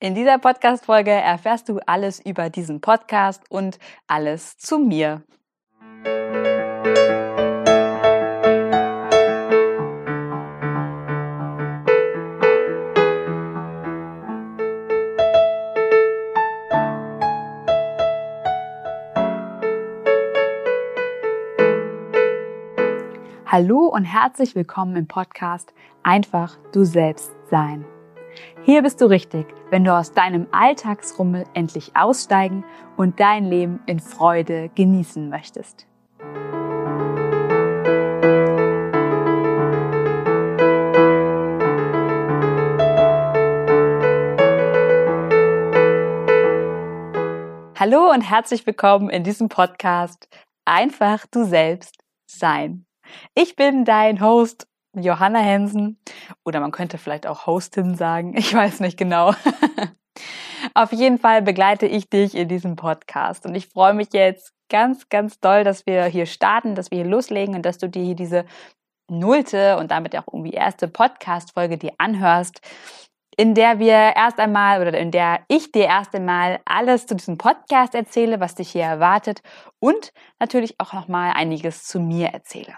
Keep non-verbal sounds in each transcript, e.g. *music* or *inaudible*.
In dieser Podcast-Folge erfährst du alles über diesen Podcast und alles zu mir. Hallo und herzlich willkommen im Podcast Einfach du selbst sein. Hier bist du richtig, wenn du aus deinem Alltagsrummel endlich aussteigen und dein Leben in Freude genießen möchtest. Hallo und herzlich willkommen in diesem Podcast Einfach du selbst sein. Ich bin dein Host Johanna Hensen oder man könnte vielleicht auch Hostin sagen, ich weiß nicht genau. *laughs* Auf jeden Fall begleite ich dich in diesem Podcast und ich freue mich jetzt ganz, ganz doll, dass wir hier starten, dass wir hier loslegen und dass du dir hier diese nullte und damit auch irgendwie erste Podcast-Folge dir anhörst, in der wir erst einmal oder in der ich dir erst einmal alles zu diesem Podcast erzähle, was dich hier erwartet und natürlich auch nochmal einiges zu mir erzähle.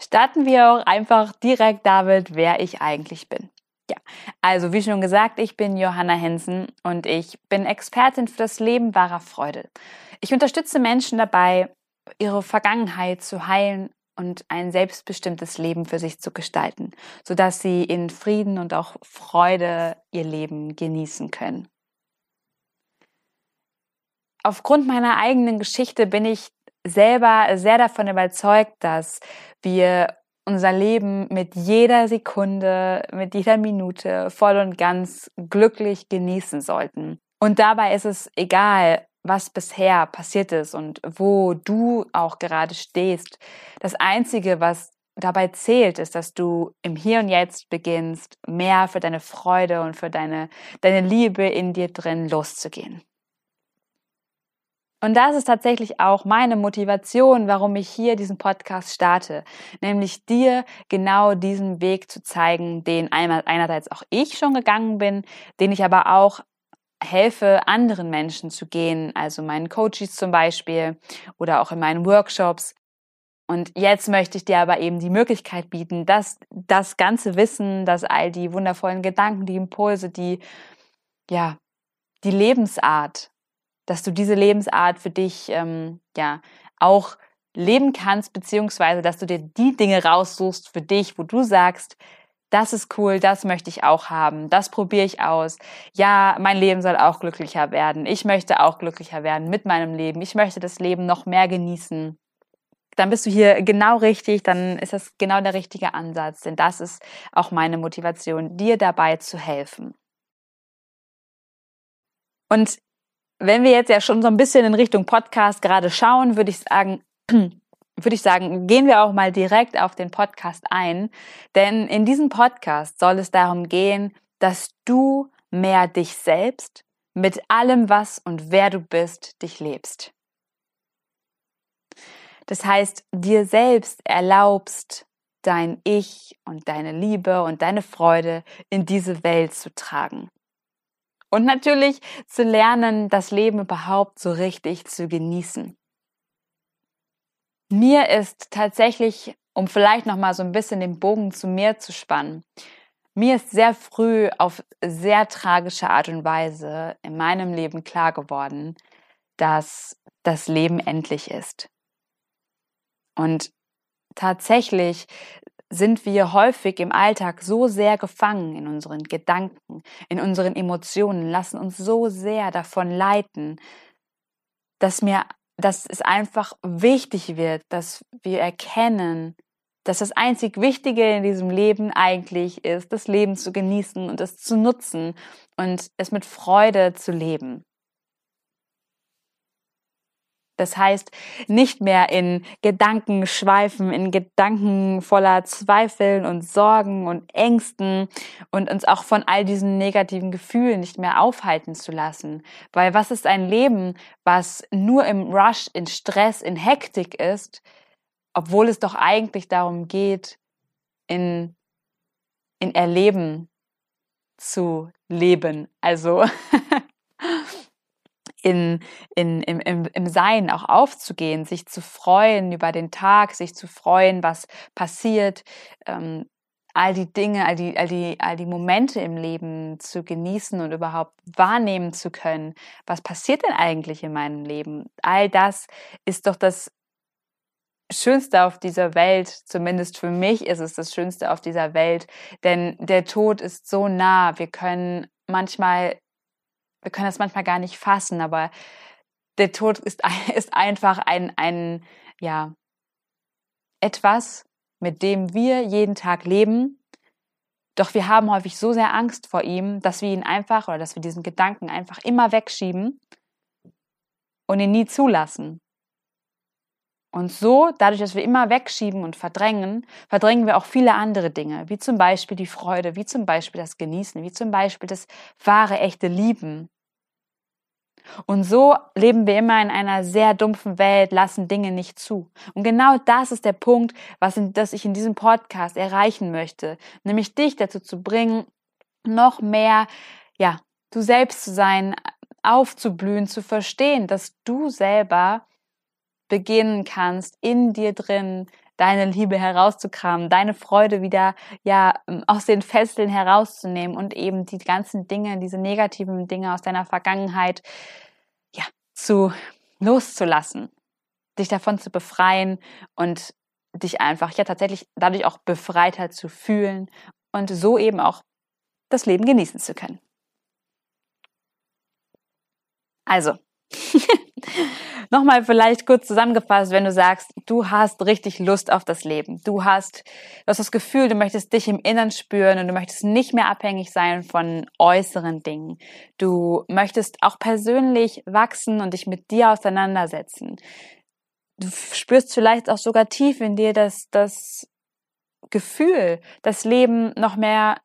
Starten wir auch einfach direkt damit, wer ich eigentlich bin. Ja, also wie schon gesagt, ich bin Johanna Hensen und ich bin Expertin für das Leben wahrer Freude. Ich unterstütze Menschen dabei, ihre Vergangenheit zu heilen und ein selbstbestimmtes Leben für sich zu gestalten, sodass sie in Frieden und auch Freude ihr Leben genießen können. Aufgrund meiner eigenen Geschichte bin ich selber sehr davon überzeugt, dass wir unser Leben mit jeder Sekunde, mit jeder Minute voll und ganz glücklich genießen sollten. Und dabei ist es egal, was bisher passiert ist und wo du auch gerade stehst. Das Einzige, was dabei zählt, ist, dass du im Hier und Jetzt beginnst, mehr für deine Freude und für deine, deine Liebe in dir drin loszugehen. Und das ist tatsächlich auch meine Motivation, warum ich hier diesen Podcast starte, nämlich dir genau diesen Weg zu zeigen, den einmal einerseits auch ich schon gegangen bin, den ich aber auch helfe, anderen Menschen zu gehen, also meinen Coaches zum Beispiel oder auch in meinen Workshops. Und jetzt möchte ich dir aber eben die Möglichkeit bieten, dass das ganze Wissen, dass all die wundervollen Gedanken, die Impulse, die, ja, die Lebensart dass du diese Lebensart für dich ähm, ja auch leben kannst, beziehungsweise dass du dir die Dinge raussuchst für dich, wo du sagst, das ist cool, das möchte ich auch haben, das probiere ich aus. Ja, mein Leben soll auch glücklicher werden. Ich möchte auch glücklicher werden mit meinem Leben. Ich möchte das Leben noch mehr genießen. Dann bist du hier genau richtig, dann ist das genau der richtige Ansatz, denn das ist auch meine Motivation, dir dabei zu helfen. Und wenn wir jetzt ja schon so ein bisschen in Richtung Podcast gerade schauen, würde ich sagen, *clears throat* würde ich sagen, gehen wir auch mal direkt auf den Podcast ein. Denn in diesem Podcast soll es darum gehen, dass du mehr dich selbst mit allem, was und wer du bist, dich lebst. Das heißt, dir selbst erlaubst, dein Ich und deine Liebe und deine Freude in diese Welt zu tragen. Und natürlich zu lernen, das Leben überhaupt so richtig zu genießen. Mir ist tatsächlich, um vielleicht noch mal so ein bisschen den Bogen zu mir zu spannen, mir ist sehr früh auf sehr tragische Art und Weise in meinem Leben klar geworden, dass das Leben endlich ist. Und tatsächlich sind wir häufig im Alltag so sehr gefangen in unseren Gedanken, in unseren Emotionen, lassen uns so sehr davon leiten, dass mir, dass es einfach wichtig wird, dass wir erkennen, dass das einzig Wichtige in diesem Leben eigentlich ist, das Leben zu genießen und es zu nutzen und es mit Freude zu leben. Das heißt, nicht mehr in Gedanken schweifen, in Gedanken voller Zweifeln und Sorgen und Ängsten und uns auch von all diesen negativen Gefühlen nicht mehr aufhalten zu lassen. Weil was ist ein Leben, was nur im Rush, in Stress, in Hektik ist, obwohl es doch eigentlich darum geht, in, in Erleben zu leben. Also *laughs* in, in, im, im, im Sein auch aufzugehen, sich zu freuen über den Tag, sich zu freuen, was passiert, ähm, all die Dinge, all die, all die, all die Momente im Leben zu genießen und überhaupt wahrnehmen zu können. Was passiert denn eigentlich in meinem Leben? All das ist doch das Schönste auf dieser Welt, zumindest für mich ist es das Schönste auf dieser Welt, denn der Tod ist so nah. Wir können manchmal, wir können das manchmal gar nicht fassen, aber der Tod ist, *laughs* ist einfach ein, ein, ja, etwas, mit dem wir jeden Tag leben. Doch wir haben häufig so sehr Angst vor ihm, dass wir ihn einfach oder dass wir diesen Gedanken einfach immer wegschieben und ihn nie zulassen. Und so, dadurch, dass wir immer wegschieben und verdrängen, verdrängen wir auch viele andere Dinge, wie zum Beispiel die Freude, wie zum Beispiel das Genießen, wie zum Beispiel das wahre, echte Lieben. Und so leben wir immer in einer sehr dumpfen Welt, lassen Dinge nicht zu. Und genau das ist der Punkt, was in, das ich in diesem Podcast erreichen möchte, nämlich dich dazu zu bringen, noch mehr, ja, du selbst zu sein, aufzublühen, zu verstehen, dass du selber beginnen kannst, in dir drin deine Liebe herauszukramen, deine Freude wieder ja aus den Fesseln herauszunehmen und eben die ganzen Dinge, diese negativen Dinge aus deiner Vergangenheit ja zu loszulassen, dich davon zu befreien und dich einfach ja tatsächlich dadurch auch befreiter zu fühlen und so eben auch das Leben genießen zu können. Also, *laughs* Nochmal vielleicht kurz zusammengefasst, wenn du sagst, du hast richtig Lust auf das Leben. Du hast, du hast das Gefühl, du möchtest dich im Innern spüren und du möchtest nicht mehr abhängig sein von äußeren Dingen. Du möchtest auch persönlich wachsen und dich mit dir auseinandersetzen. Du spürst vielleicht auch sogar tief in dir, dass das Gefühl, das Leben noch mehr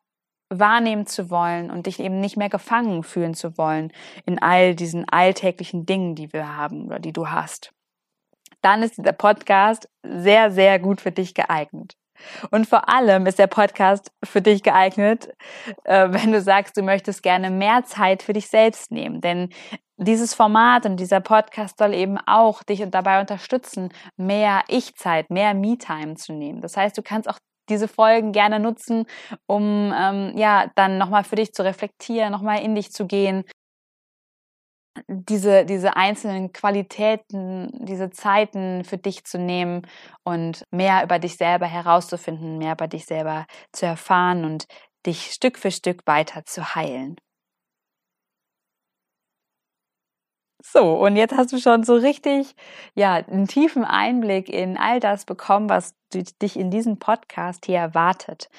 wahrnehmen zu wollen und dich eben nicht mehr gefangen fühlen zu wollen in all diesen alltäglichen Dingen, die wir haben oder die du hast, dann ist dieser Podcast sehr, sehr gut für dich geeignet. Und vor allem ist der Podcast für dich geeignet, äh, wenn du sagst, du möchtest gerne mehr Zeit für dich selbst nehmen. Denn dieses Format und dieser Podcast soll eben auch dich dabei unterstützen, mehr Ich-Zeit, mehr Me-Time zu nehmen. Das heißt, du kannst auch diese Folgen gerne nutzen, um ähm, ja dann nochmal für dich zu reflektieren, nochmal in dich zu gehen. Diese, diese einzelnen Qualitäten, diese Zeiten für dich zu nehmen und mehr über dich selber herauszufinden, mehr über dich selber zu erfahren und dich Stück für Stück weiter zu heilen. So, und jetzt hast du schon so richtig, ja, einen tiefen Einblick in all das bekommen, was dich in diesem Podcast hier erwartet.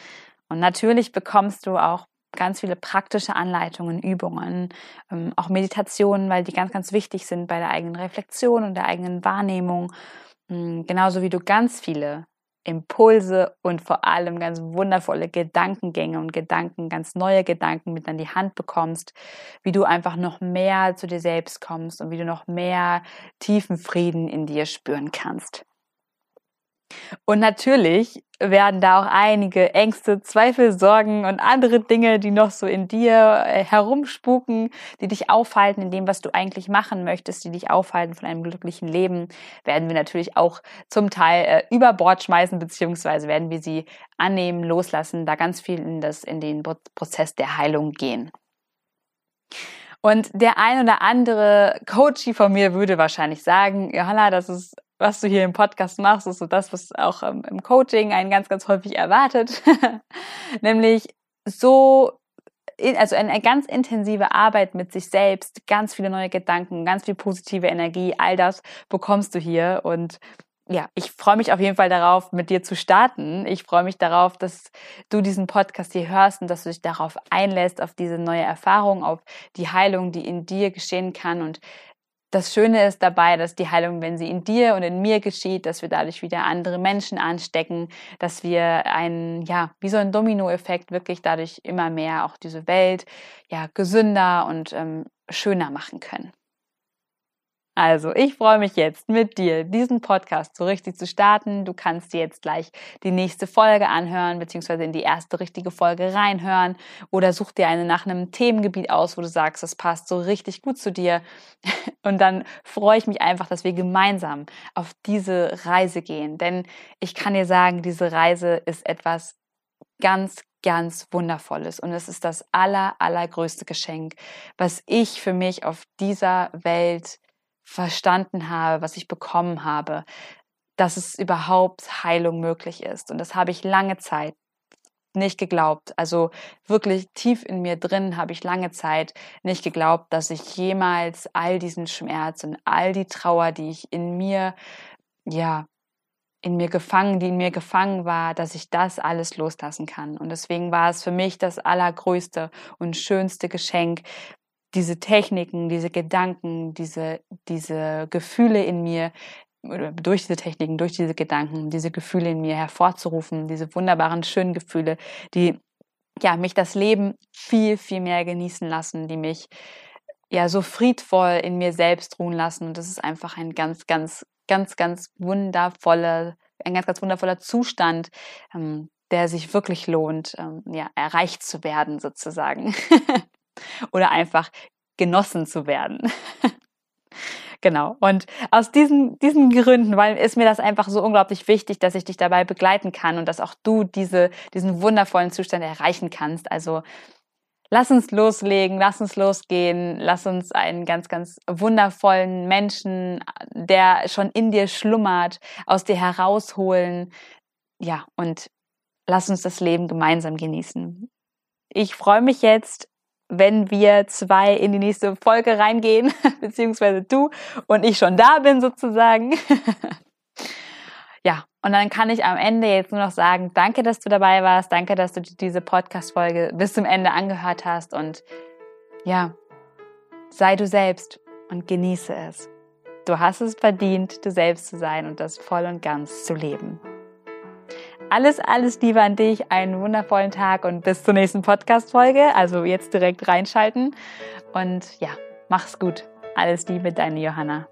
Und natürlich bekommst du auch ganz viele praktische Anleitungen, Übungen, ähm, auch Meditationen, weil die ganz, ganz wichtig sind bei der eigenen Reflexion und der eigenen Wahrnehmung. Hm, genauso wie du ganz viele Impulse und vor allem ganz wundervolle Gedankengänge und Gedanken, ganz neue Gedanken mit an die Hand bekommst, wie du einfach noch mehr zu dir selbst kommst und wie du noch mehr tiefen Frieden in dir spüren kannst. Und natürlich werden da auch einige Ängste, Zweifel, Sorgen und andere Dinge, die noch so in dir äh, herumspuken, die dich aufhalten in dem, was du eigentlich machen möchtest, die dich aufhalten von einem glücklichen Leben, werden wir natürlich auch zum Teil äh, über Bord schmeißen, beziehungsweise werden wir sie annehmen, loslassen, da ganz viel in, das, in den Prozess der Heilung gehen. Und der ein oder andere Coachie von mir würde wahrscheinlich sagen, Johanna, das ist was du hier im Podcast machst, ist so das, was auch im Coaching einen ganz, ganz häufig erwartet. *laughs* Nämlich so, also eine ganz intensive Arbeit mit sich selbst, ganz viele neue Gedanken, ganz viel positive Energie, all das bekommst du hier und ja, ich freue mich auf jeden Fall darauf, mit dir zu starten. Ich freue mich darauf, dass du diesen Podcast hier hörst und dass du dich darauf einlässt, auf diese neue Erfahrung, auf die Heilung, die in dir geschehen kann und das Schöne ist dabei, dass die Heilung, wenn sie in dir und in mir geschieht, dass wir dadurch wieder andere Menschen anstecken, dass wir einen, ja, wie so ein Dominoeffekt wirklich dadurch immer mehr auch diese Welt, ja, gesünder und ähm, schöner machen können. Also, ich freue mich jetzt mit dir, diesen Podcast so richtig zu starten. Du kannst dir jetzt gleich die nächste Folge anhören, beziehungsweise in die erste richtige Folge reinhören oder such dir eine nach einem Themengebiet aus, wo du sagst, das passt so richtig gut zu dir. *laughs* Und dann freue ich mich einfach, dass wir gemeinsam auf diese Reise gehen. Denn ich kann dir sagen, diese Reise ist etwas ganz, ganz Wundervolles. Und es ist das aller, allergrößte Geschenk, was ich für mich auf dieser Welt verstanden habe, was ich bekommen habe, dass es überhaupt Heilung möglich ist. Und das habe ich lange Zeit nicht geglaubt. Also wirklich tief in mir drin habe ich lange Zeit nicht geglaubt, dass ich jemals all diesen Schmerz und all die Trauer, die ich in mir, ja, in mir gefangen, die in mir gefangen war, dass ich das alles loslassen kann. Und deswegen war es für mich das allergrößte und schönste Geschenk, diese Techniken, diese Gedanken, diese, diese Gefühle in mir, durch diese Techniken, durch diese Gedanken, diese Gefühle in mir hervorzurufen, diese wunderbaren, schönen Gefühle, die ja mich das Leben viel, viel mehr genießen lassen, die mich ja so friedvoll in mir selbst ruhen lassen. Und das ist einfach ein ganz, ganz, ganz, ganz wundervoller, ein ganz, ganz wundervoller Zustand, ähm, der sich wirklich lohnt, ähm, ja, erreicht zu werden sozusagen. *laughs* oder einfach genossen zu werden. *laughs* genau. Und aus diesen, diesen Gründen, weil ist mir das einfach so unglaublich wichtig, dass ich dich dabei begleiten kann und dass auch du diese, diesen wundervollen Zustand erreichen kannst. Also lass uns loslegen, lass uns losgehen, lass uns einen ganz, ganz wundervollen Menschen, der schon in dir schlummert, aus dir herausholen. Ja, und lass uns das Leben gemeinsam genießen. Ich freue mich jetzt wenn wir zwei in die nächste Folge reingehen, *laughs* beziehungsweise du und ich schon da bin sozusagen. *laughs* ja, und dann kann ich am Ende jetzt nur noch sagen, danke, dass du dabei warst, danke, dass du diese Podcast-Folge bis zum Ende angehört hast und ja, sei du selbst und genieße es. Du hast es verdient, du selbst zu sein und das voll und ganz zu leben. Alles, alles Liebe an dich, einen wundervollen Tag und bis zur nächsten Podcast-Folge. Also jetzt direkt reinschalten. Und ja, mach's gut. Alles Liebe, deine Johanna.